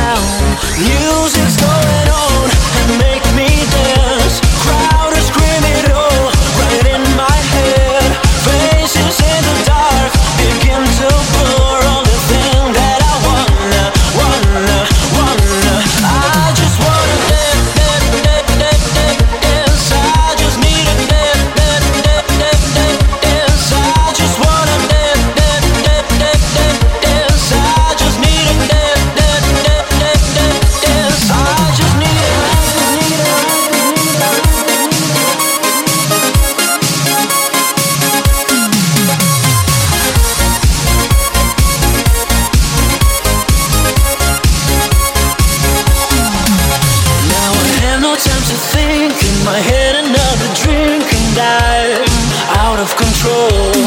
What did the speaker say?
now. Music's going on. My head another drink and I'm out of control